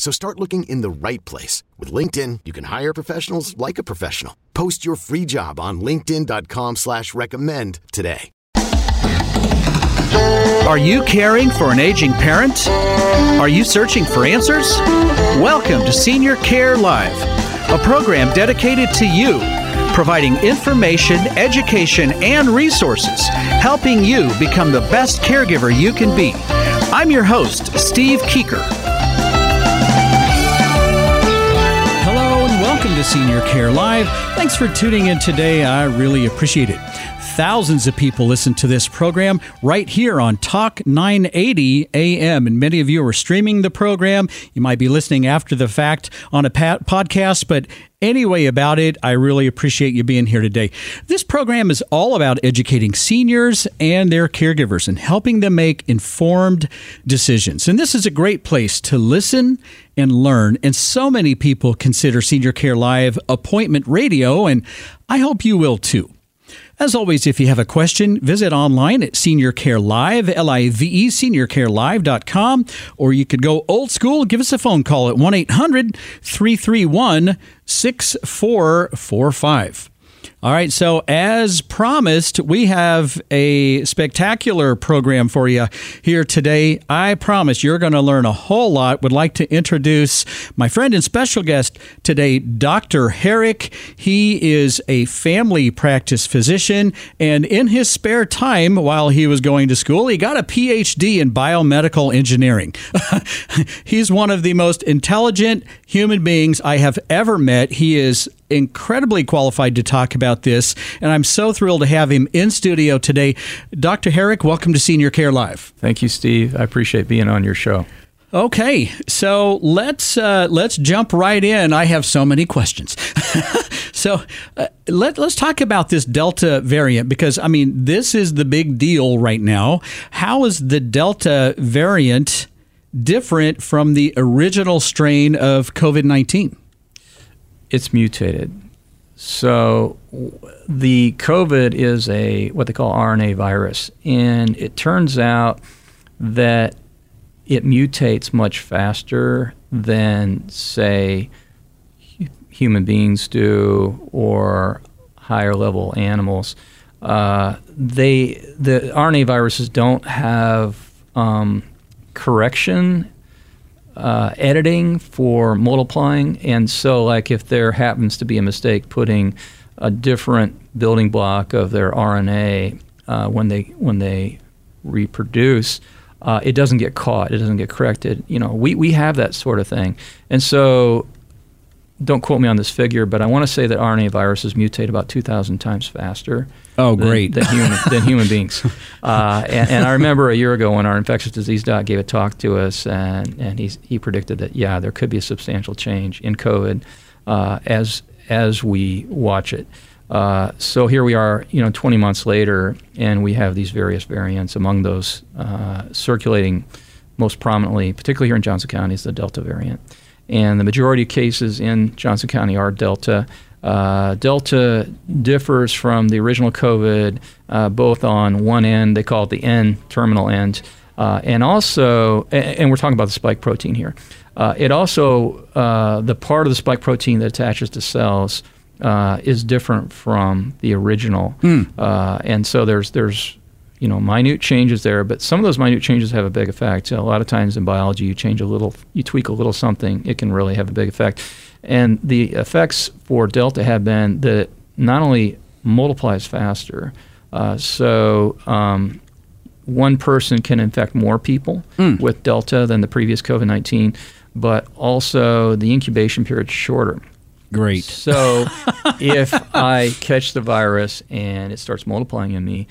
So start looking in the right place. With LinkedIn, you can hire professionals like a professional. Post your free job on linkedin.com slash recommend today. Are you caring for an aging parent? Are you searching for answers? Welcome to Senior Care Live, a program dedicated to you, providing information, education, and resources, helping you become the best caregiver you can be. I'm your host, Steve Keeker. To Senior Care Live. Thanks for tuning in today. I really appreciate it. Thousands of people listen to this program right here on Talk 980 AM. And many of you are streaming the program. You might be listening after the fact on a podcast, but anyway about it. I really appreciate you being here today. This program is all about educating seniors and their caregivers and helping them make informed decisions. And this is a great place to listen and learn. And so many people consider Senior Care Live appointment radio, and I hope you will too. As always, if you have a question, visit online at Senior Care Live, L I V E, seniorcarelive.com, or you could go old school, give us a phone call at 1 800 331 6445. All right, so as promised, we have a spectacular program for you here today. I promise you're going to learn a whole lot. Would like to introduce my friend and special guest today, Dr. Herrick. He is a family practice physician, and in his spare time while he was going to school, he got a PhD in biomedical engineering. He's one of the most intelligent human beings I have ever met. He is incredibly qualified to talk about this, and I'm so thrilled to have him in studio today. Dr. Herrick, welcome to Senior Care Live. Thank you, Steve. I appreciate being on your show. Okay, so let's uh, let's jump right in. I have so many questions. so uh, let let's talk about this Delta variant because I mean this is the big deal right now. How is the Delta variant different from the original strain of COVID nineteen? it's mutated. So the COVID is a what they call RNA virus, and it turns out that it mutates much faster than, say, human beings do or higher level animals. Uh, they the RNA viruses don't have um, correction uh, editing for multiplying. And so, like, if there happens to be a mistake putting a different building block of their RNA uh, when they when they reproduce, uh, it doesn't get caught. It doesn't get corrected. You know, we we have that sort of thing. And so, don't quote me on this figure, but I want to say that RNA viruses mutate about 2,000 times faster. Oh, great! Than, than human, than human beings. Uh, and, and, I remember a year ago when our infectious disease doc gave a talk to us, and, and he he predicted that yeah, there could be a substantial change in COVID uh, as as we watch it. Uh, so here we are, you know, 20 months later, and we have these various variants. Among those uh, circulating most prominently, particularly here in Johnson County, is the Delta variant and the majority of cases in Johnson County are Delta. Uh, Delta differs from the original COVID uh, both on one end, they call it the N terminal end, uh, and also, and, and, we're talking about the spike protein here. Uh, it also, uh, the part of the spike protein that attaches to cells uh, is different from the original, mm. and so there's there's you know minute changes there, but some of those minute changes have a big effect. A lot of times in biology, you change a little, you tweak a little something, it can really have a big effect. And the effects for Delta have been that it not only multiplies faster, uh, so um, one person can infect more people mm. with Delta than the previous COVID 19, but also the incubation period is shorter. Great. So if I catch the virus and it starts multiplying in me,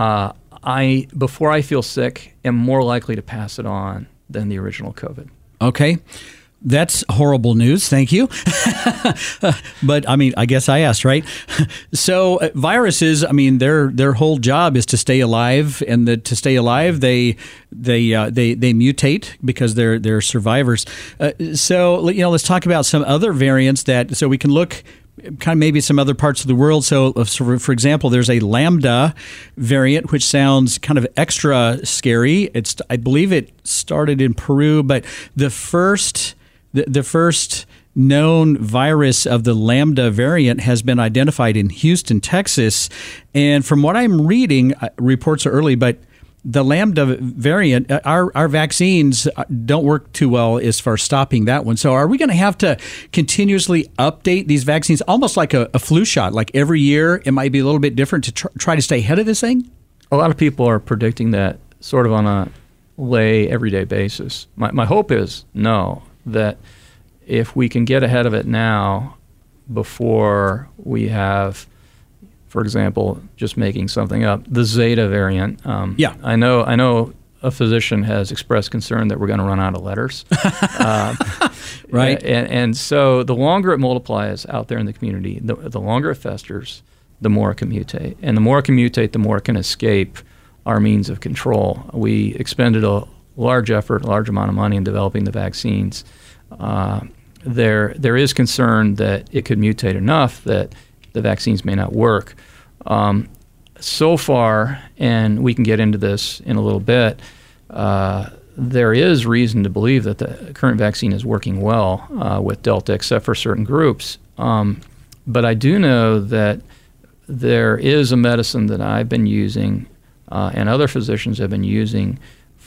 uh, I before I feel sick am more likely to pass it on than the original COVID. Okay. That's horrible news. Thank you. but I mean, I guess I asked, right? so uh, viruses, I mean, their their whole job is to stay alive, and the, to stay alive, they they uh, they they mutate because they're they're survivors. Uh, so you know, let's talk about some other variants that so we can look kind of maybe some other parts of the world. So, uh, for example, there's a lambda variant which sounds kind of extra scary. It's I believe it started in Peru, but the first the, the first known virus of the Lambda variant has been identified in Houston, Texas. And from what I'm reading, uh, reports are early, but the Lambda variant, uh, our, our vaccines uh, don't work too well as far as stopping that one. So, are we going to have to continuously update these vaccines almost like a, a, flu shot? Like every year, it might be a little bit different to tr- try to stay ahead of this thing? A lot of people are predicting that sort of on a lay everyday basis. My, my hope is no that if we can get ahead of it now before we have for example, just making something up, the Zeta variant. Um, yeah, I know. I know a physician has expressed concern that we're going to run out of letters. uh, right. And, and, so the longer it multiplies out there in the community, the, the longer it festers, the more it can mutate, and the more it can mutate, the more it can escape our means of control. We expended a large effort, a large amount of money in developing the vaccines. Uh, there, there is concern that it could mutate enough that the vaccines may not work. Um, so far, and we can get into this in a little bit, uh, there is reason to believe that the current vaccine is working well uh, with Delta, except for certain groups. Um, but I do know that there is a medicine that I've been using uh, and other physicians have been using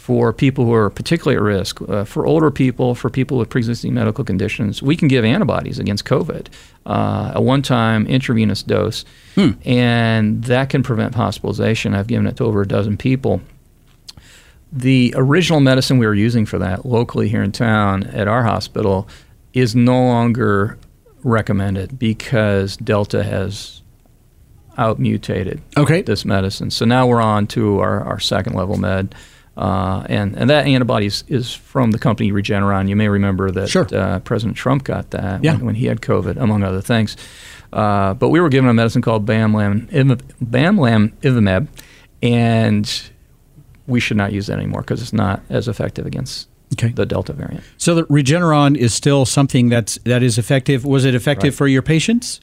for people who are particularly at risk, uh, for older people, for people with pre-existing medical conditions, we can give antibodies against COVID, uh, a one-time intravenous dose, hmm. and that can prevent hospitalization. I've given it to over a dozen people. The original medicine we were using for that locally here in town at our hospital is no longer recommended because Delta has outmutated okay. this medicine. So now we're on to our, our second level med. Uh, and, and that antibody is, is, from the company Regeneron. You may remember that sure. uh, President Trump got that yeah. when, when, he had COVID, among other things. Uh, but we were given a medicine called Bamlam, Bamlanivimab, and we should not use that anymore because it's not as effective against okay. the Delta variant. So the Regeneron is still something that's that is effective. Was it effective right. for your patients?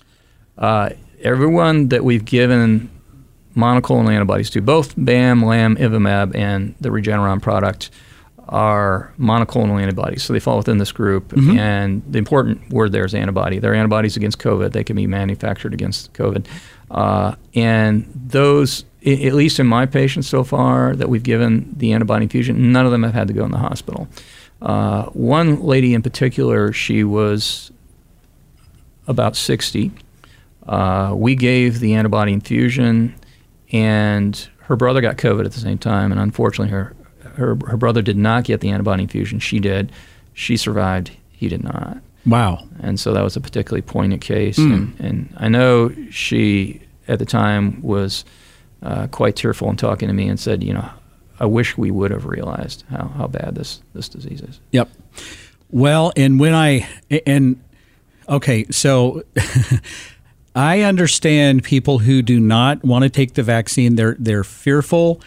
Uh, everyone that we've given monoclonal antibodies to. Both Bamlanivimab, and the Regeneron product are monoclonal antibodies, so they fall within this group. Mm-hmm. And the important word there is antibody. They're antibodies against COVID. They can be manufactured against COVID. Uh, and those, at least in my patients so far that we've given the antibody infusion, none of them have had to go in the hospital. Uh, one lady in particular, she was about 60. Uh, we gave the antibody infusion and her brother got COVID at the same time, and unfortunately, her her her brother did not get the antibody infusion. She did. She survived. He did not. Wow. And so that was a particularly poignant case. Mm. And, and I know she at the time was uh, quite tearful and talking to me and said, you know, I wish we would have realized how, how bad this this disease is. Yep. Well, and when I and okay, so I understand people who do not want to take the vaccine. They're they're fearful.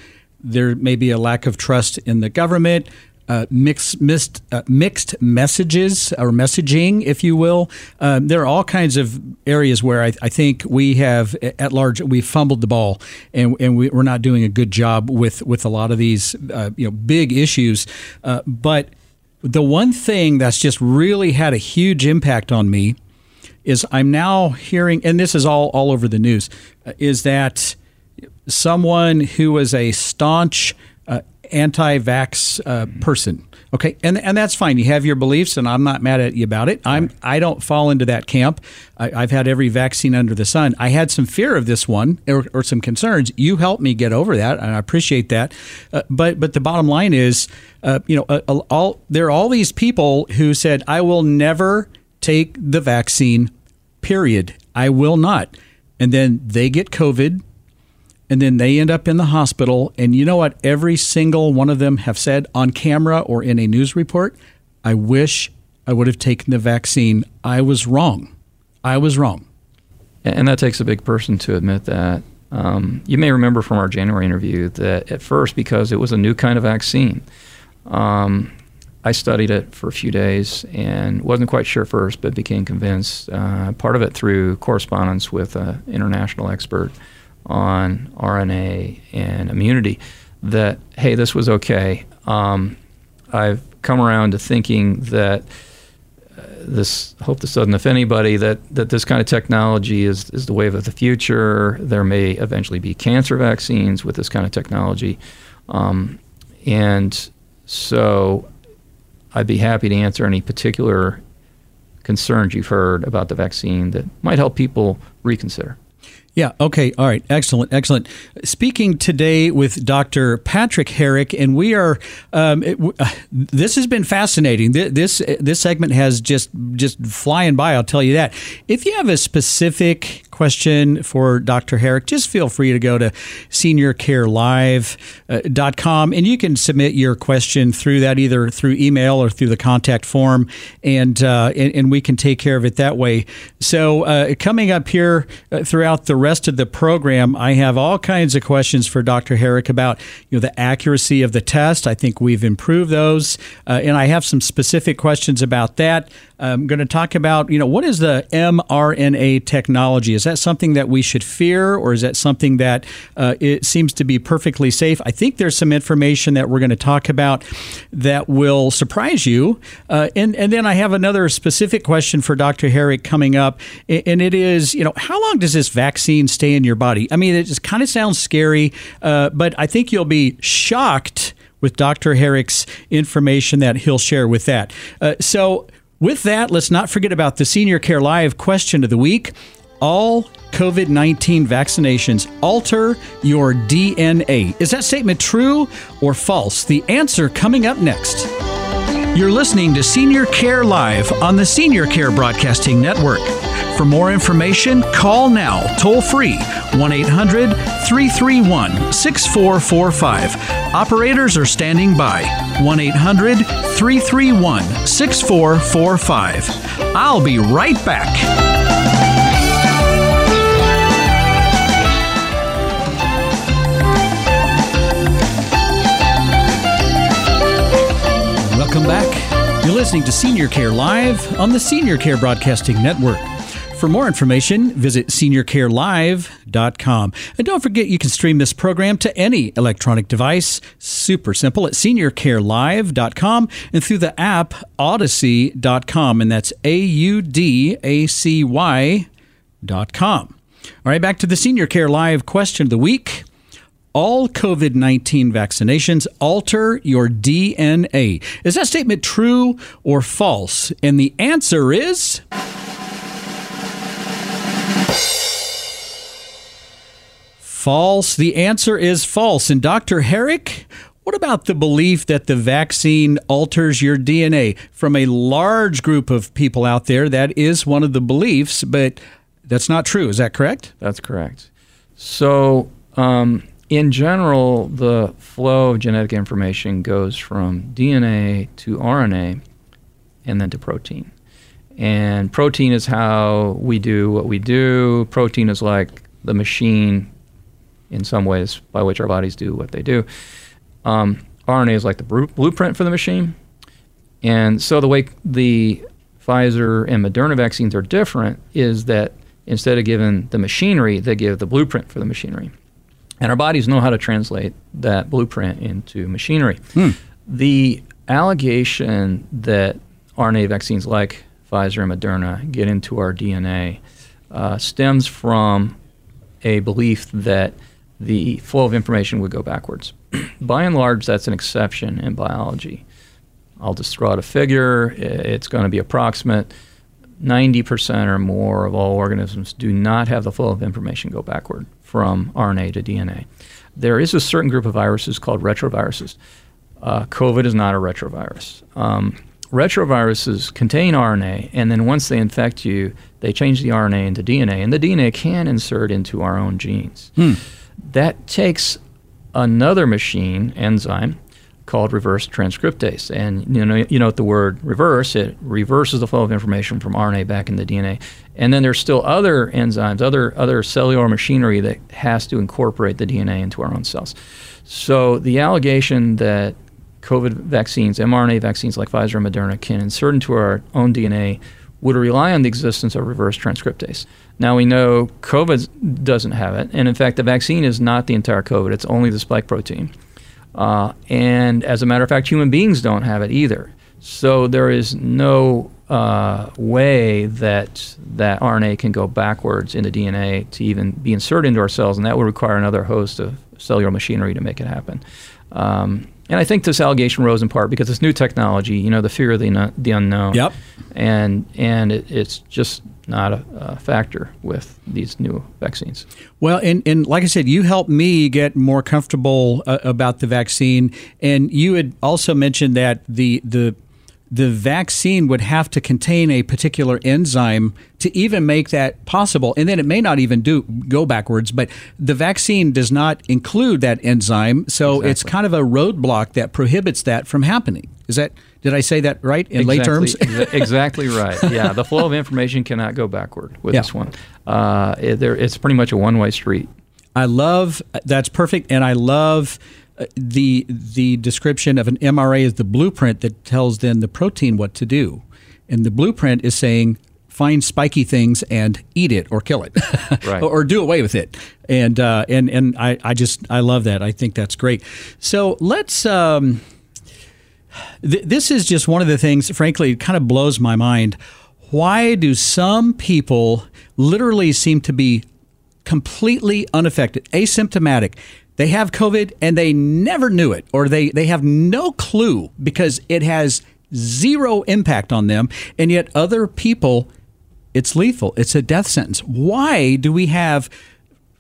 There may be a lack of trust in the government. Uh, mixed mixed, uh, mixed messages or messaging, if you will. Um, there are all kinds of areas where I, I, think we have, at large, we fumbled the ball, and, and we, are not doing a good job with with a lot of these, uh, you know, big issues. Uh, but the one thing that's just really had a huge impact on me is I'm now hearing, and this is all all over the news, uh, is that someone who was a staunch uh, anti-vax uh, person. Okay, and and that's fine. You have your beliefs, and I'm not mad at you about it. I'm I don't fall into that camp. I, have had every vaccine under the sun. I had some fear of this one or, or some concerns. You helped me get over that, and I appreciate that. Uh, but but the bottom line is, uh, you know, uh, all there are all these people who said I will never take the vaccine. Period. I will not. And then they get COVID and then they end up in the hospital. And you know what? Every single one of them have said on camera or in a news report, I wish I would have taken the vaccine. I was wrong. I was wrong. And that takes a big person to admit that. Um, you may remember from our January interview that at first, because it was a new kind of vaccine, um, I studied it for a few days and wasn't quite sure first, but became convinced. Uh, part of it through correspondence with an international expert on RNA and immunity that, hey, this was okay. Um, I've come around to thinking that uh, this, hope this doesn't offend anybody, that, that this kind of technology is, is the wave of the future. There may eventually be cancer vaccines with this kind of technology. Um, and so I'd be happy to answer any particular concerns you've heard about the vaccine that might help people reconsider. Yeah. Okay. All right. Excellent. Excellent. Speaking today with Dr. Patrick Herrick, and we are. Um, it, uh, this has been fascinating. This this segment has just just flying by. I'll tell you that. If you have a specific question for Dr. Herrick, just feel free to go to seniorcarelive.com and you can submit your question through that either through email or through the contact form, and uh, and, and, we can take care of it that way. So uh, coming up here uh, throughout the rest of the program, I have all kinds of questions for Dr. Herrick about you know the accuracy of the test. I think we've improved those, uh, and I have some specific questions about that. I'm going to talk about, you know, what is the mRNA technology? Is that something that we should fear, or is that something that uh, it seems to be perfectly safe? I think there's some information that we're going to talk about that will surprise you. Uh, and, and then I have another specific question for Dr. Herrick coming up, and it is, you know, how long does this vaccine stay in your body? I mean, it just kind of sounds scary, uh, but I think you'll be shocked with Dr. Herrick's information that he'll share with that. Uh, so, with that, let's not forget about the Senior Care Live question of the week. All COVID 19 vaccinations alter your DNA. Is that statement true or false? The answer coming up next. You're listening to Senior Care Live on the Senior Care Broadcasting Network. For more information, call now toll free 1 800 331 6445. Operators are standing by 1 800 331 6445. I'll be right back. Listening to Senior Care Live on the Senior Care Broadcasting Network. For more information, visit seniorcarelive.com. And don't forget you can stream this program to any electronic device. Super simple at seniorcarelive.com and through the app audacy.com. And that's A U D A C Y.com. All right, back to the Senior Care Live question of the week all COVID 19 vaccinations alter your DNA. Is that statement true or false? And the answer is. False. The answer is false. And Dr. Herrick, what about the belief that the vaccine alters your DNA? From a large group of people out there, that is one of the beliefs, but that's not true. Is that correct? That's correct. So, um, in general, the flow of genetic information goes from DNA to RNA and then to protein. And protein is how we do what we do. Protein is like the machine in some ways by which our bodies do what they do. Um, RNA is like the blueprint for the machine. And so the way the Pfizer and Moderna vaccines are different is that instead of giving the machinery, they give the blueprint for the machinery. And our bodies know how to translate that blueprint into machinery. Hmm. The allegation that RNA vaccines like Pfizer and Moderna get into our DNA uh, stems from a belief that the flow of information would go backwards. By and large, that's an exception in biology. I'll just throw out a figure. It's going to be approximate. 90% or more of all organisms do not have the flow of information go backward from RNA to DNA. There is a certain group of viruses called retroviruses. Uh, COVID is not a retrovirus. Um, retroviruses contain RNA, and then once they infect you, they change the RNA into DNA, and the DNA can insert into our own genes. Hmm. That takes another machine, enzyme, called reverse transcriptase. And you know, you know the word reverse, it reverses the flow of information from RNA back into DNA. And then there's still other enzymes, other other cellular machinery that has to incorporate the DNA into our own cells. So the allegation that COVID vaccines, mRNA vaccines like Pfizer and Moderna can insert into our own DNA would rely on the existence of reverse transcriptase. Now we know COVID doesn't have it, and in fact, the vaccine is not the entire COVID; it's only the spike protein. Uh, and as a matter of fact, human beings don't have it either. So there is no uh, way that that RNA can go backwards in the DNA to even be inserted into our cells, and that would require another host of cellular machinery to make it happen. Um, and I think this allegation rose in part because it's new technology, you know, the fear of the, the unknown. Yep. And, and it, it's just not a, a, factor with these new vaccines. Well, and, and like I said, you helped me get more comfortable uh, about the vaccine. And you had also mentioned that the, the the vaccine would have to contain a particular enzyme to even make that possible. And then it may not even do go backwards, but the vaccine does not include that enzyme. So exactly. it's kind of a roadblock that prohibits that from happening. Is that did I say that right in exactly, lay terms? exactly right. Yeah, the flow of information cannot go backward with yeah. this one. Uh, it, there, it's pretty much a one way street. I love that's perfect, and I love the the description of an mRNA is the blueprint that tells then the protein what to do, and the blueprint is saying find spiky things and eat it or kill it, right. or, do away with it. And uh, and and I, I just I love that. I think that's great. So let's. Um, th- this is just one of the things. Frankly, it kind of blows my mind. Why do some people literally seem to be completely unaffected, asymptomatic? They have COVID and they never knew it, or they, they have no clue because it has zero impact on them. And yet, other people, it's lethal, it's a death sentence. Why do we have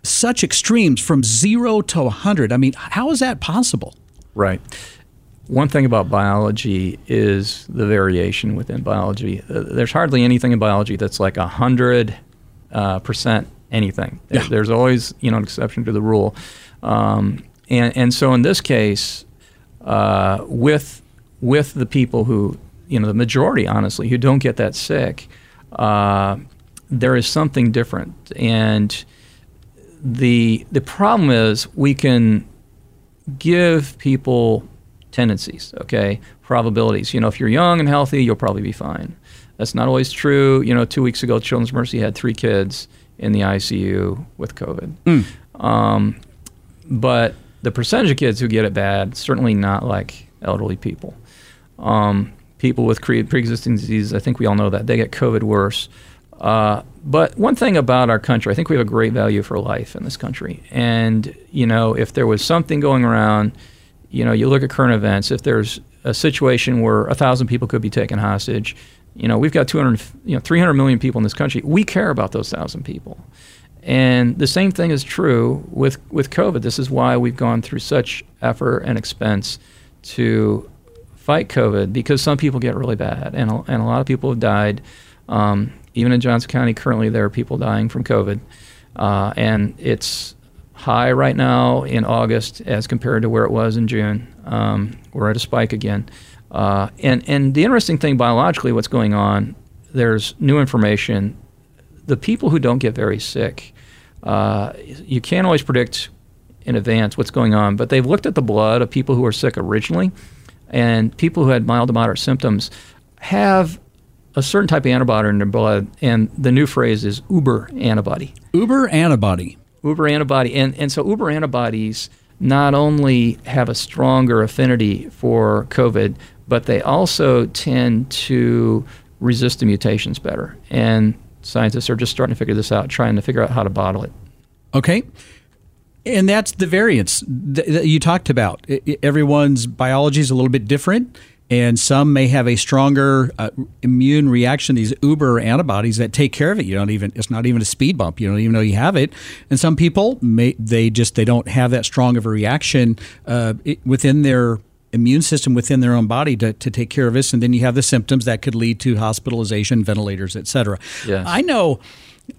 such extremes from zero to 100? I mean, how is that possible? Right. One thing about biology is the variation within biology. Uh, there's hardly anything in biology that's like 100 uh, percent anything. Yeah. There's always, you know, an exception to the rule. Um, and, and so in this case, uh, with with the people who, you know, the majority, honestly, who don't get that sick, uh, there is something different. And the the problem is we can give people tendencies, okay, probabilities. You know, if you're young and healthy, you'll probably be fine. That's not always true. You know, two weeks ago, Children's Mercy had three kids in the ICU with COVID. Mm. Um, but the percentage of kids who get it bad, certainly not like elderly people. Um, people with pre existing diseases, I think we all know that, they get COVID worse. Uh, but one thing about our country, I think we have a great value for life in this country. And, you know, if there was something going around, you know, you look at current events, if there's a situation where a thousand people could be taken hostage, you know, we've got 200, you know, 300 million people in this country. We care about those thousand people. And the same thing is true with, with COVID. This is why we've gone through such effort and expense to fight COVID because some people get really bad, and a, and a lot of people have died. Um, even in Johnson County, currently there are people dying from COVID, uh, and it's high right now in August as compared to where it was in June. Um, we're at a spike again, uh, and and the interesting thing biologically, what's going on? There's new information. The people who don't get very sick uh, you can't always predict in advance what's going on, but they've looked at the blood of people who were sick originally, and people who had mild to moderate symptoms have a certain type of antibody in their blood, and the new phrase is Uber antibody. Uber antibody. Uber antibody, and and so Uber antibodies not only have a stronger affinity for COVID, but they also tend to resist the mutations better. And scientists are just starting to figure this out, trying to figure out how to bottle it. Okay. And that's the variance that you talked about. Everyone's biology is a little bit different and some may have a stronger uh, immune reaction these uber antibodies that take care of it. You don't even it's not even a speed bump. You don't even know you have it. And some people may they just they don't have that strong of a reaction uh, within their immune system within their own body to, to take care of this. And then you have the symptoms that could lead to hospitalization ventilators etc yes. i know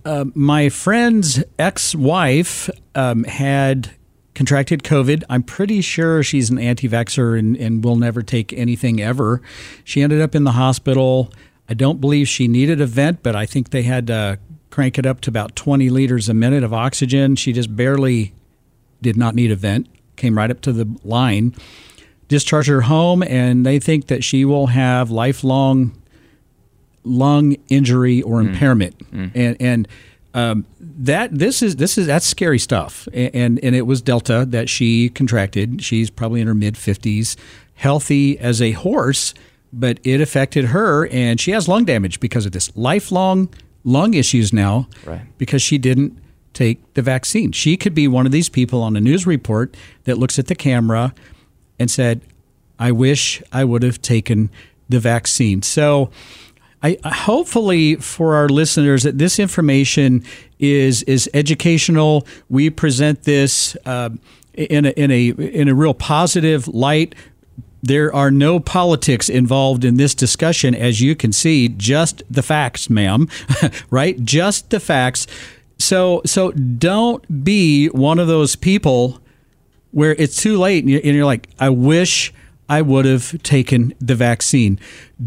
uh, my friend's ex-wife um, had contracted COVID. I'm pretty sure she's an anti vaxxer and, and will never take anything ever. She ended up in the hospital. I don't believe she needed a vent, but I think they had to crank it up to about 20 liters a minute of oxygen. She just barely did not need a vent, came right up to the line, discharged her home, and they think that she will have lifelong lung injury or mm. impairment. Mm. And, and um, that this is this is that's scary stuff, and and it was Delta that she contracted. She's probably in her mid fifties, healthy as a horse, but it affected her, and she has lung damage because of this lifelong lung issues now, right. because she didn't take the vaccine. She could be one of these people on a news report that looks at the camera and said, "I wish I would have taken the vaccine." So I, hopefully for our listeners that this information is is educational. We present this uh, in a, in a in a real positive light. There are no politics involved in this discussion, as you can see. Just the facts, ma'am. right? Just the facts. So so don't be one of those people where it's too late and you're, and you're like, I wish I would have taken the vaccine.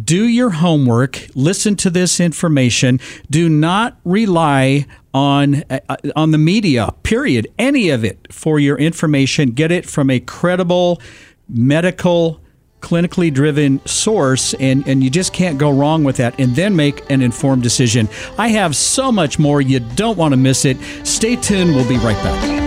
Do your homework, listen to this information. Do not rely on uh, on the media, period, any of it for your information. Get it from a credible medical clinically driven source and, and you just can't go wrong with that and then make an informed decision. I have so much more. You don't want to miss it. Stay tuned. We'll be right back.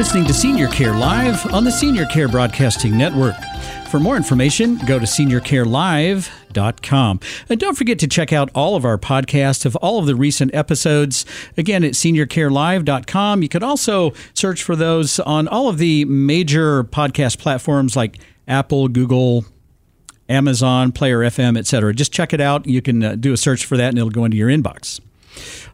Listening to Senior Care Live on the Senior Care Broadcasting Network. For more information, go to seniorcarelive.com. And don't forget to check out all of our podcasts of all of the recent episodes, again, at seniorcarelive.com. You could also search for those on all of the major podcast platforms like Apple, Google, Amazon, Player FM, etc. Just check it out. You can uh, do a search for that and it'll go into your inbox.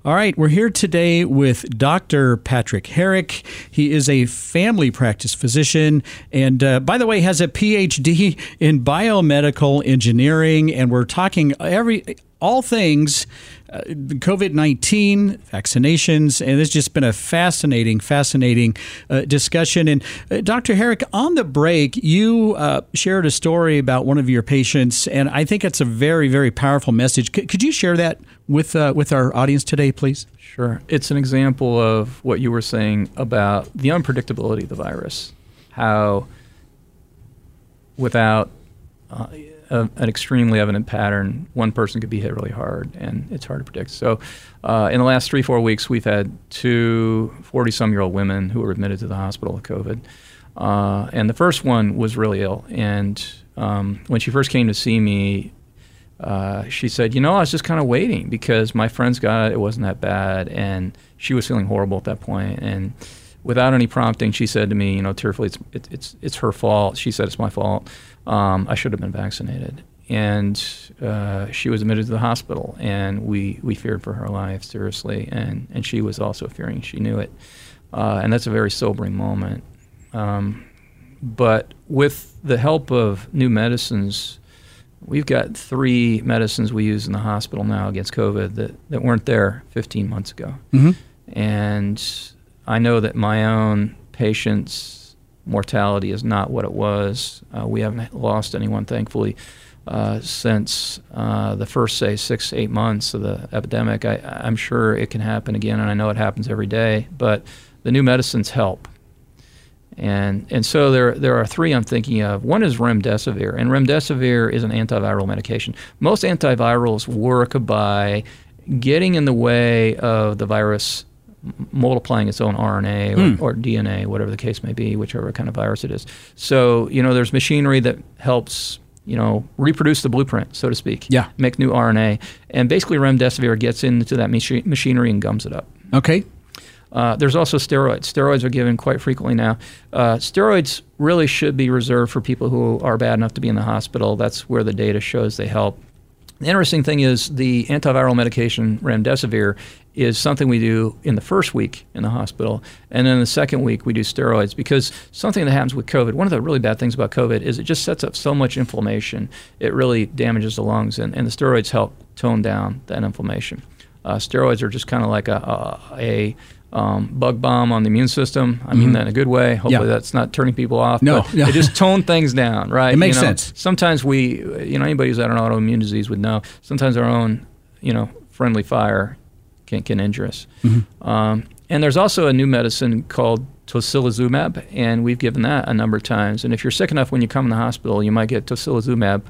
All right, we're here today with Dr. Patrick Herrick. He is a family practice physician and, uh, by the way, has a PhD in biomedical engineering. And we're talking every all things uh, COVID 19, vaccinations, and it's just been a fascinating, fascinating uh, discussion. And uh, Dr. Herrick, on the break, you uh, shared a story about one of your patients, and I think it's a very, very powerful message. C- could you share that with, uh, with our audience today, please? Sure. It's an example of what you were saying about the unpredictability of the virus, how without uh, a, an extremely evident pattern. One person could be hit really hard, and it's hard to predict. So, uh, in the last three, four weeks, we've had two 40 some year old women who were admitted to the hospital with COVID. Uh, and the first one was really ill. And um, when she first came to see me, uh, she said, You know, I was just kind of waiting because my friends got it. It wasn't that bad. And she was feeling horrible at that point. And without any prompting, she said to me, you know, tearfully, it's, it, it's, it's her fault. She said, It's my fault um, I should have been vaccinated. And uh, she was admitted to the hospital, and we, we feared for her life seriously, and, and she was also fearing. She knew it, uh, and that's a very sobering moment. Um, but with the help of new medicines, we've got three medicines we use in the hospital now against COVID that, that weren't there 15 months ago. Mm-hmm. And I know that my own patients mortality is not what it was. Uh, we haven't lost anyone, thankfully, uh, since uh, the first, say, six, eight months of the epidemic. I, am sure it can happen again, and I know it happens every day, but the new medicines help. And and so there there are three I'm thinking of. One is remdesivir, and remdesivir is an antiviral medication. Most antivirals work by getting in the way of the virus multiplying its own RNA or, mm. or, DNA, whatever the case may be, whichever kind of virus it is. So you know, there's machinery that helps you know reproduce the blueprint, so to speak. Yeah. Make new RNA, and basically remdesivir gets into that machi- machinery and gums it up. Okay. Uh, there's also steroids. Steroids are given quite frequently now. Uh, steroids really should be reserved for people who are bad enough to be in the hospital. That's where the data shows they help. The interesting thing is the antiviral medication remdesivir is something we do in the first week in the hospital, and then the second week we do steroids because something that happens with COVID. One of the really bad things about COVID is it just sets up so much inflammation. It really damages the lungs, and, and the steroids help tone down that inflammation. Uh, steroids are just kind of like a, a, a um, bug bomb on the immune system. I mean mm-hmm. that in a good way. Hopefully, yeah. that's not turning people off. No, no. just tone things down, right? It makes you know, sense. Sometimes we, you know, anybody who's had an autoimmune disease would know. Sometimes our own, you know, friendly fire can can injure us. Mm-hmm. Um, and there's also a new medicine called tocilizumab, and we've given that a number of times. And if you're sick enough when you come in the hospital, you might get tocilizumab.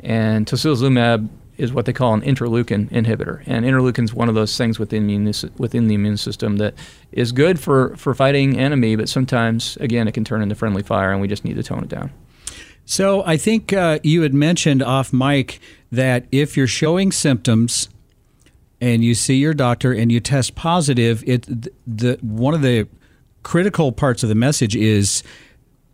And tocilizumab is what they call an interleukin inhibitor. And interleukin is one of those things within the, within the immune system that is good for, for fighting enemy, but sometimes, again, it can turn into friendly fire, and we just need to tone it down. So I think uh, you had mentioned off mic that if you're showing symptoms and you see your doctor and you test positive, it the one of the critical parts of the message is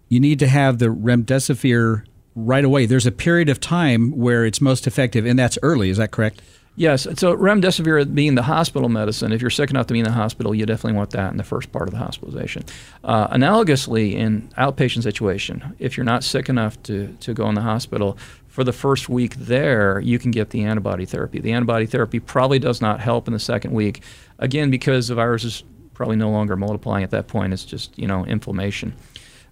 you need to have the remdesivir right away. There's a period of time where it's most effective, and that's early. Is that correct? Yes. So remdesivir being the hospital medicine, if you're sick enough to be in the hospital, you definitely want that in the first part of the hospitalization. Uh, analogously, in outpatient situation, if you're not sick enough to, to go in the hospital, for the first week there, you can get the antibody therapy. The antibody therapy probably does not help in the second week, again, because the virus is probably no longer multiplying at that point. It's just, you know, inflammation.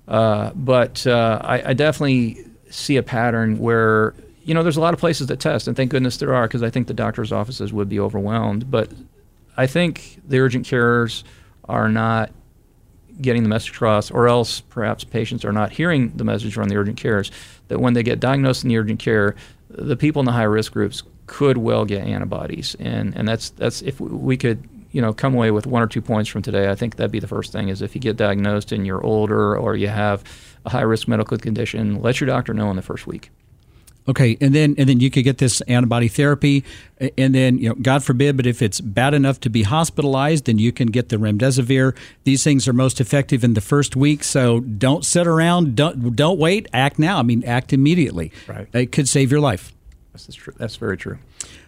Uh, but uh, I, I definitely see a pattern where you know there's a lot of places that test, and thank goodness there are because I think the doctors' offices would be overwhelmed. But I think the urgent cares are not getting the message across, or else perhaps patients are not hearing the message from the urgent cares that when they get diagnosed in the urgent care, the people in the high risk groups could well get antibodies, and and that's that's if we could you know come away with one or two points from today, I think that'd be the first thing is if you get diagnosed and you're older or you have a high risk medical condition, let your doctor know in the first week. Okay, and then and then you could get this antibody therapy, and then you know, God forbid, but if it's bad enough to be hospitalized, then you can get the remdesivir. These things are most effective in the first week, so don't sit around, don't don't wait, act now. I mean, act immediately. Right, it could save your life. That's true. That's very true.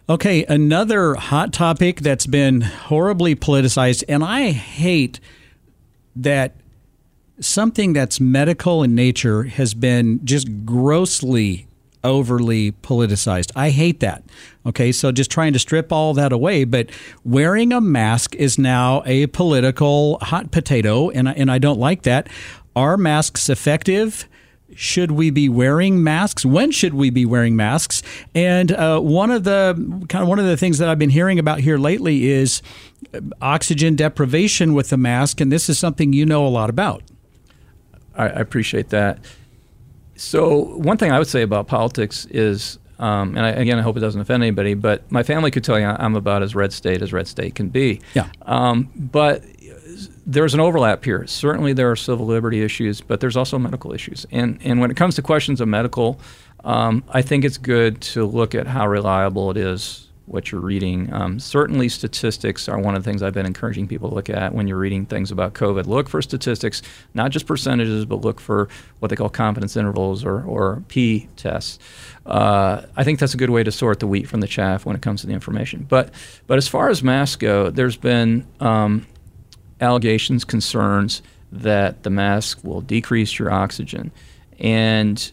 Okay, another hot topic that's been horribly politicized, and I hate that something that's medical in nature has been just grossly overly politicized. I hate that. Okay, so just trying to strip all that away, but wearing a mask is now a political hot potato, and I, and I don't like that. Are masks effective? Should we be wearing masks? When should we be wearing masks? And uh, one of the kind of one of the things that I've been hearing about here lately is oxygen deprivation with the mask, and this is something you know a lot about. I, I appreciate that. So one thing I would say about politics is, um, and I, again, I hope it doesn't offend anybody, but my family could tell you I'm about as red state as red state can be. Yeah. Um, but there's an overlap here. Certainly, there are civil liberty issues, but there's also medical issues. And and when it comes to questions of medical, um, I think it's good to look at how reliable it is what you're reading. Um, certainly, statistics are one of the things I've been encouraging people to look at when you're reading things about COVID. Look for statistics, not just percentages, but look for what they call confidence intervals or, or P tests. Uh, I think that's a good way to sort the wheat from the chaff when it comes to the information. But, but as far as masks go, there's been um, allegations, concerns that the mask will decrease your oxygen. And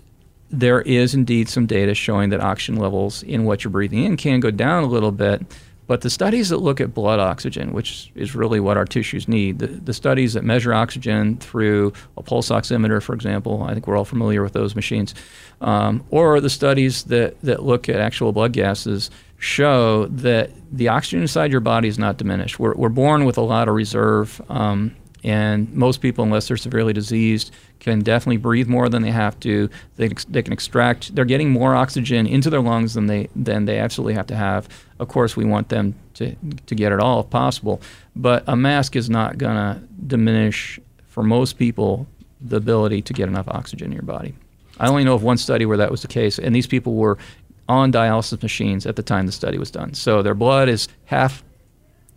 there is indeed some data showing that oxygen levels in what you're breathing in can go down a little bit. But the studies that look at blood oxygen, which is really what our tissues need, the, the studies that measure oxygen through a pulse oximeter, for example, I think we're all familiar with those machines, um, or the studies that, that look at actual blood gases show that the oxygen inside your body is not diminished. We're, we're born with a lot of reserve um, and most people, unless they're severely diseased, can definitely breathe more than they have to. They, they can extract. They're getting more oxygen into their lungs than they than they absolutely have to have. Of course, we want them to to get it all if possible. But a mask is not going to diminish for most people the ability to get enough oxygen in your body. I only know of one study where that was the case, and these people were on dialysis machines at the time the study was done. So their blood is half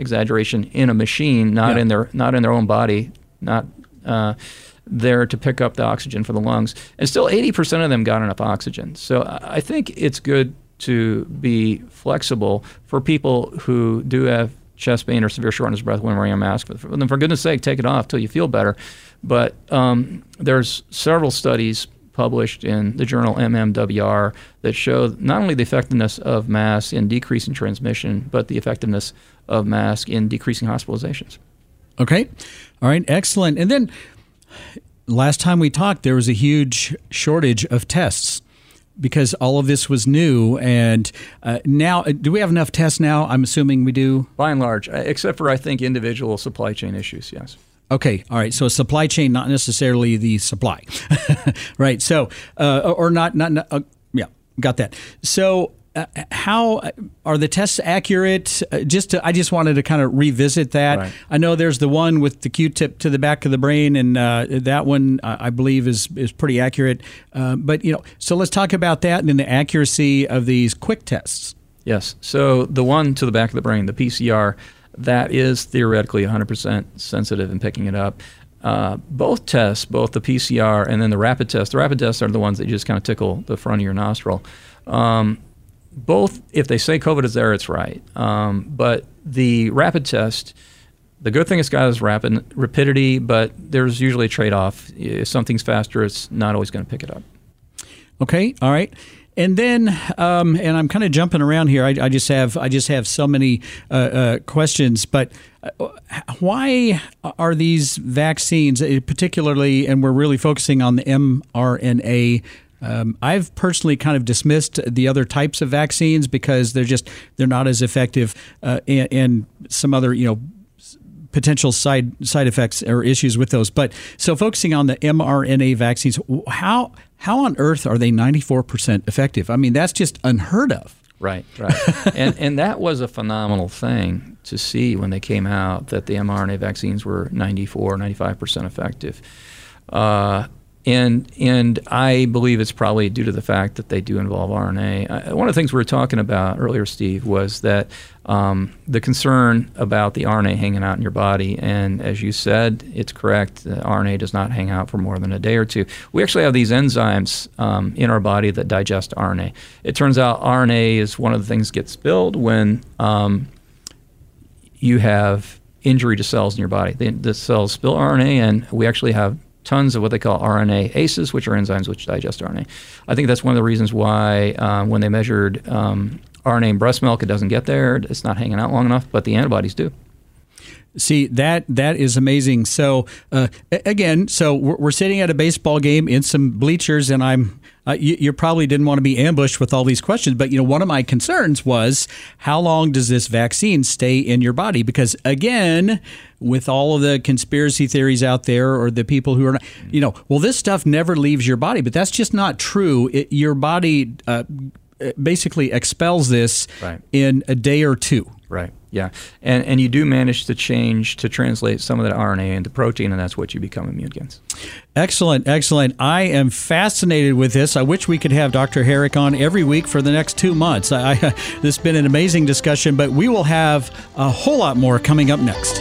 exaggeration in a machine, not yeah. in their not in their own body, not uh, there to pick up the oxygen for the lungs. And still, 80% of them got enough oxygen. So I think it's good to be flexible for people who do have chest pain or severe shortness of breath when wearing a mask. For, for goodness sake, take it off till you feel better. But um, there's several studies published in the journal MMWR that show not only the effectiveness of masks in decreasing transmission, but the effectiveness of masks in decreasing hospitalizations. Okay. All right. Excellent. And then last time we talked, there was a huge shortage of tests because all of this was new. And uh, now, uh, do we have enough tests now? I'm assuming we do. By and large, uh, except for I think individual supply chain issues. Yes. Okay, all right. So supply chain, not necessarily the supply, right? So, uh, or not, not, not uh, yeah, got that. So, uh, how are the tests accurate? Uh, just to, I just wanted to kind of revisit that. Right. I know there's the one with the Q-tip to the back of the brain, and uh, that one I believe is is pretty accurate. Uh, but you know, so let's talk about that and then the accuracy of these quick tests. Yes. So the one to the back of the brain, the PCR that is theoretically 100% sensitive in picking it up. Uh, both tests, both the PCR and then the rapid test, the rapid tests are the ones that just kind of tickle the front of your nostril. Um, both, if they say COVID is there, it's right. Um, but the rapid test, the good thing it's got is rapid rapidity, but there's usually a trade off. If something's faster, it's not always going to pick it up. Okay, all right. And then, um, and I'm kind of jumping around here. I, I, just have I just have so many uh, uh, questions. But uh, why are these vaccines, uh, particularly, and we're really focusing on the mRNA? Um, I've personally kind of dismissed the other types of vaccines because they're just they're not as effective, uh, and, and some other you know potential side side effects or issues with those. But so focusing on the mRNA vaccines, how how on earth are they 94% effective? I mean, that's just unheard of. Right, right. and and that was a phenomenal thing to see when they came out that the mRNA vaccines were 94, 95% effective. Uh, and and I believe it's probably due to the fact that they do involve RNA. I, one of the things we were talking about earlier, Steve, was that um, the concern about the RNA hanging out in your body. And as you said, it's correct. The RNA does not hang out for more than a day or two. We actually have these enzymes um, in our body that digest RNA. It turns out RNA is one of the things that gets spilled when um, you have injury to cells in your body. The, the cells spill RNA, and we actually have tons of what they call RNases, which are enzymes which digest RNA. I think that's one of the reasons why um, when they measured um, RNA in breast milk, it doesn't get there. It's not hanging out long enough, but the antibodies do. See that that is amazing. So uh, again, so we're, we're, sitting at a baseball game in some bleachers, and I'm uh, you, you, probably didn't want to be ambushed with all these questions, but you know one of my concerns was how long does this vaccine stay in your body? Because again, with all of the conspiracy theories out there, or the people who are, not, you know, well, this stuff never leaves your body, but that's just not true. It, your body uh, Uh, basically expels this right. in a day or two. Right. Yeah, and and you do manage to change to translate some of that RNA into protein, and that's what you become immune against. Excellent, excellent. I am fascinated with this. I wish we could have Dr. Herrick on every week for the next two months. I, I, this has been an amazing discussion, but we will have a whole lot more coming up next.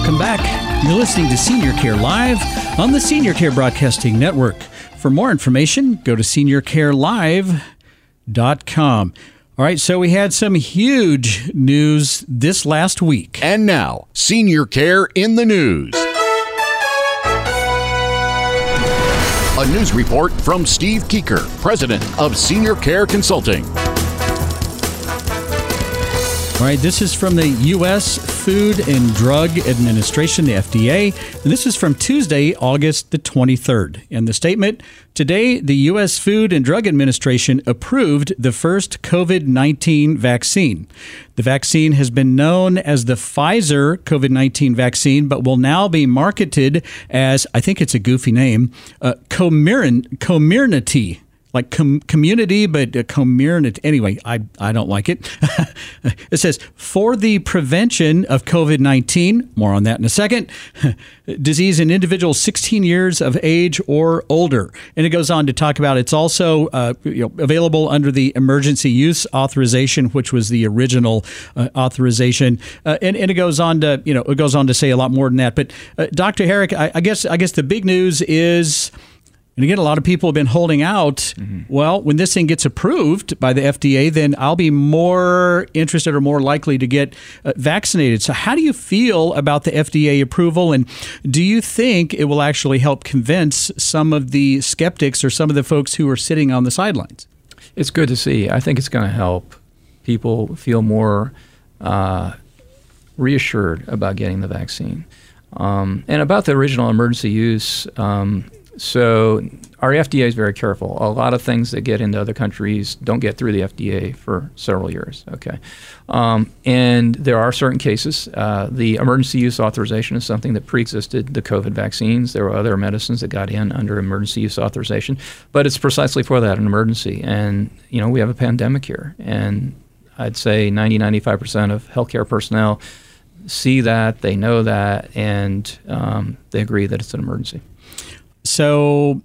Welcome back. You're listening to Senior Care Live on the Senior Care Broadcasting Network. For more information, go to seniorcarelive.com. All right, so we had some huge news this last week. And now, Senior Care in the News. A news report from Steve Keeker, president of Senior Care Consulting. All right, this is from the U.S. Food and Drug Administration, the FDA, and this is from Tuesday, August the 23rd. And the statement today, the U.S. Food and Drug Administration approved the first COVID 19 vaccine. The vaccine has been known as the Pfizer COVID 19 vaccine, but will now be marketed as, I think it's a goofy name, uh, Comirnaty like com- community, but uh, community. Anyway, I, I don't like it. it says for the prevention of COVID 19, more on that in a second, disease in individuals 16 years of age or older. And it goes on to talk about it's also uh, you know, available under the emergency use authorization, which was the original uh, authorization. Uh, and, and it goes on to, you know, it goes on to say a lot more than that. But uh, Dr. Herrick, I, I guess, I guess the big news is and again, a lot of people have been holding out. Mm-hmm. Well, when this thing gets approved by the FDA, then I'll be more interested or more likely to get uh, vaccinated. So, how do you feel about the FDA approval? And do you think it will actually help convince some of the skeptics or some of the folks who are sitting on the sidelines? It's good to see. I think it's going to help people feel more uh, reassured about getting the vaccine. Um, and about the original emergency use, um, so our FDA is very careful. A lot of things that get into other countries don't get through the FDA for several years. Okay, um, and there are certain cases. Uh, the emergency use authorization is something that pre-existed the COVID vaccines. There were other medicines that got in under emergency use authorization, but it's precisely for that an emergency. And you know we have a pandemic here, and I'd say 90, 95 percent of healthcare personnel see that, they know that, and um, they agree that it's an emergency. So,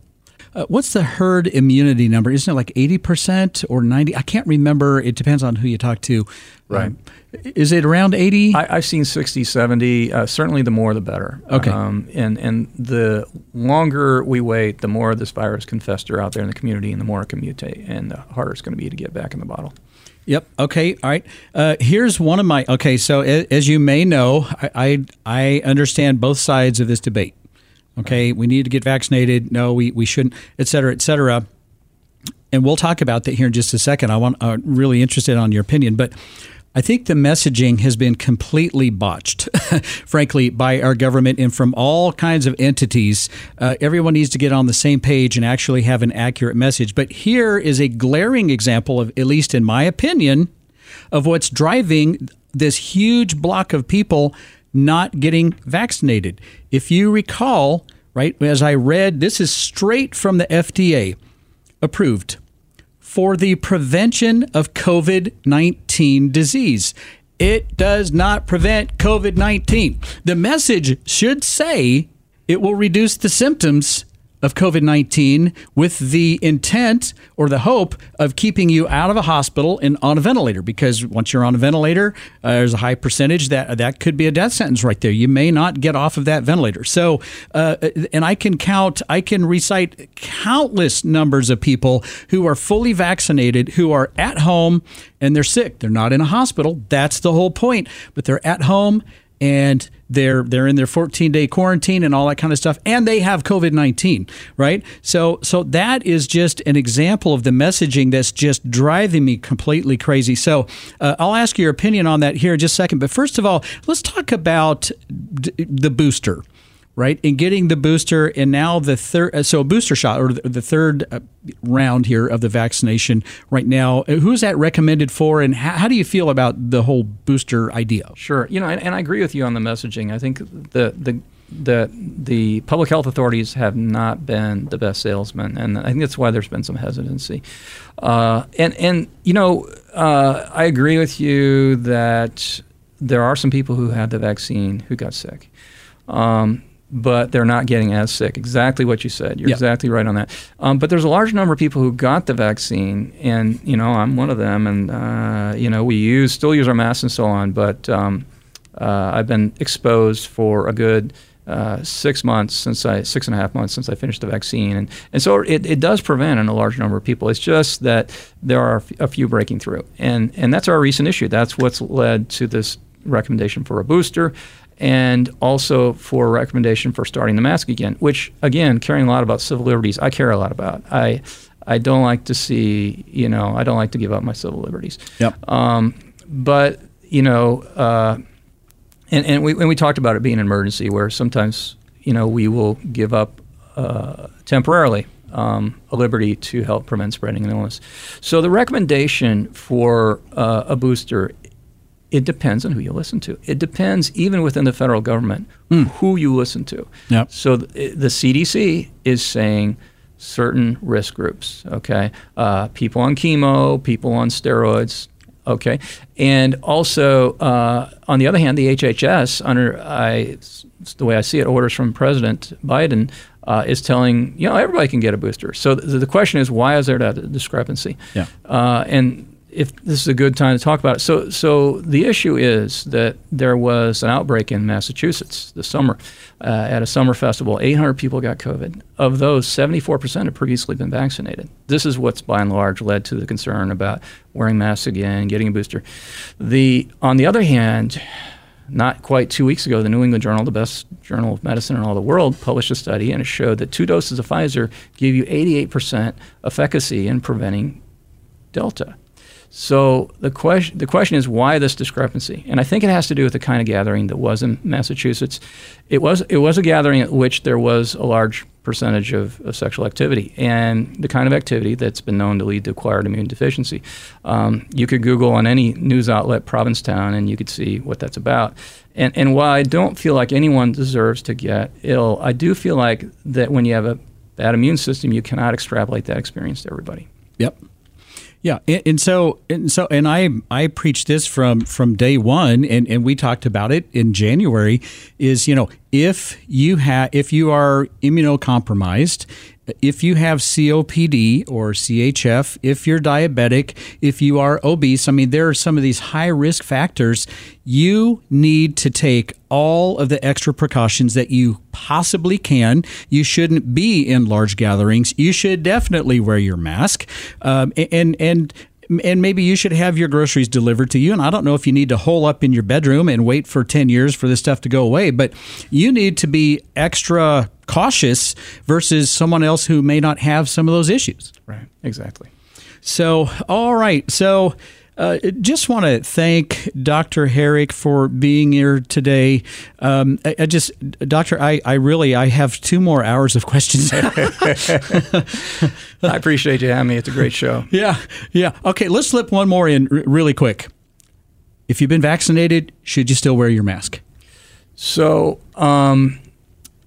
uh, what's the herd immunity number? Isn't it like 80% or 90? I can't remember. It depends on who you talk to. Right. Um, is it around 80? I, have seen 60, 70. Uh, certainly the more the better. Okay. Um, and, and the longer we wait, the more this virus can fester out there in the community and the more it can mutate and the harder it's going to be to get back in the bottle. Yep. Okay. All right. Uh, here's one of my. Okay. So as you may know, I, I, I understand both sides of this debate. Okay, we need to get vaccinated. No, we, we shouldn't, et cetera, et cetera. And we'll talk about that here in just a second. I want uh, really interested on your opinion, but I think the messaging has been completely botched, frankly, by our government and from all kinds of entities. Uh, everyone needs to get on the same page and actually have an accurate message. But here is a glaring example of, at least in my opinion, of what's driving this huge block of people not getting vaccinated. If you recall, right, as I read, this is straight from the FDA approved for the prevention of COVID 19 disease. It does not prevent COVID 19. The message should say it will reduce the symptoms of COVID 19 with the intent or the hope of keeping you out of a hospital and on a ventilator. Because once you're on a ventilator, uh, there's a high percentage that that could be a death sentence right there. You may not get off of that ventilator. So, uh, and I can count, I can recite countless numbers of people who are fully vaccinated, who are at home and they're sick. They're not in a hospital. That's the whole point. But they're at home and they're they're in their 14 day quarantine and all that kind of stuff and they have covid-19 right? So so that is just an example of the messaging that's just driving me completely crazy. So uh, i'll ask your opinion on that here in just a second but first of all let's talk about d- the booster right? And getting the booster, and now the third, uh, so booster shot or the third uh, round here of the vaccination right now. Uh, who is that recommended for, and how, how, do you feel about the whole booster idea? Sure, you know, and, and I agree with you on the messaging. I think the the the the public health authorities have not been the best salesmen, and I think that's why there's been some hesitancy. Uh, and and you know, uh, I agree with you that there are some people who had the vaccine who got sick. Um, but they're not getting as sick. Exactly what you said. You're yep. exactly right on that. Um, but there's a large number of people who got the vaccine, and you know I'm one of them. And uh, you know we use still use our masks and so on, but um, uh, I've been exposed for a good. Uh, six months since I six and a half months since I finished the vaccine, and and so it, it does prevent in a large number of people. It's just that there are a few breaking through, and and that's our recent issue. That's what's led to this recommendation for a booster and also for a recommendation for starting the mask again, which, again, caring a lot about civil liberties, I care a lot about. I, I don't like to see, you know, I don't like to give up my civil liberties. Yep. Um, but, you know, uh, and, and, we, and we talked about it being an emergency where sometimes, you know, we will give up uh, temporarily um, a liberty to help prevent spreading an illness. So the recommendation for uh, a booster, it depends on who you listen to. It depends even within the federal government mm. who you listen to. Yep. So the, the CDC is saying certain risk groups. Okay, uh, people on chemo, people on steroids. Okay, and also uh, on the other hand, the HHS under I, the way I see it, orders from President Biden uh, is telling you know everybody can get a booster. So the, the question is why is there that discrepancy? Yeah. Uh, and if this is a good time to talk about it. So so the issue is that there was an outbreak in Massachusetts this summer uh, at a summer festival. 800 people got COVID. Of those, 74% had previously been vaccinated. This is what's by and large led to the concern about wearing masks again, getting a booster. The on the other hand not quite two weeks ago, the New England Journal, the best journal of medicine in all the world, published a study and it showed that two doses of Pfizer give you 88% efficacy in preventing Delta. So the question the question is why this discrepancy? And I think it has to do with the kind of gathering that was in Massachusetts. It was it was a gathering at which there was a large percentage of, of sexual activity and the kind of activity that's been known to lead to acquired immune deficiency. Um, you could Google on any news outlet Provincetown and you could see what that's about. And and while I don't feel like anyone deserves to get ill, I do feel like that when you have a bad immune system, you cannot extrapolate that experience to everybody. Yep. Yeah, and, and, so and so and I I preached this from from day one, and and we talked about it in January. Is you know if you have if you are immunocompromised if you have COPD or CHF, if you're diabetic, if you are obese, I mean, there are some of these high risk factors. You need to take all of the extra precautions that you possibly can. You shouldn't be in large gatherings. You should definitely wear your mask. Um, and, and, and maybe you should have your groceries delivered to you. And I don't know if you need to hole up in your bedroom and wait for 10 years for this stuff to go away, but you need to be extra cautious versus someone else who may not have some of those issues. Right, exactly. So, all right. So, uh, just want to thank Dr. Herrick for being here today. Um, I, I, just, Doctor, I, I really, I have two more hours of questions. I appreciate you having me. It's a great show. Yeah, yeah. Okay, let's slip one more in r- really quick. If you've been vaccinated, should you still wear your mask? So, um,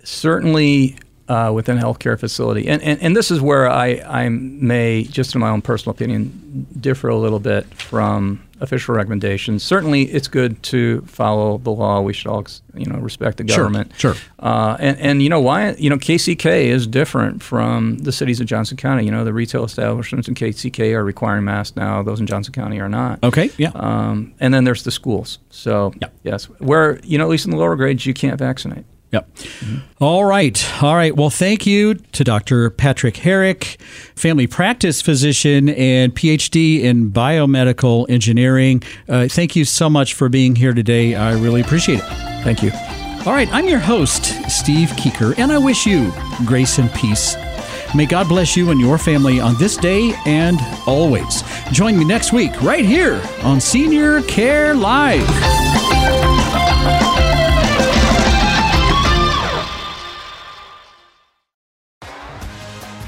certainly uh, within a healthcare facility. And, and, and this is where I, I may, just in my own personal opinion, differ a little bit from official recommendations. Certainly, it's good to follow the law. We should all, you know, respect the government. Sure. sure. Uh, and, and you know why? You know, KCK is different from the cities of Johnson County. You know, the retail establishments in KCK are requiring masks now. Those in Johnson County are not. Okay. Yeah. Um, and then there's the schools. So, yep. yes, where, you know, at least in the lower grades, you can't vaccinate. Yep. Mm-hmm. All right. All right. Well, thank you to Dr. Patrick Herrick, family practice physician and PhD in biomedical engineering. Uh, thank you so much for being here today. I really appreciate it. Thank you. All right. I'm your host, Steve Keeker, and I wish you grace and peace. May God bless you and your family on this day and always. Join me next week right here on Senior Care Live.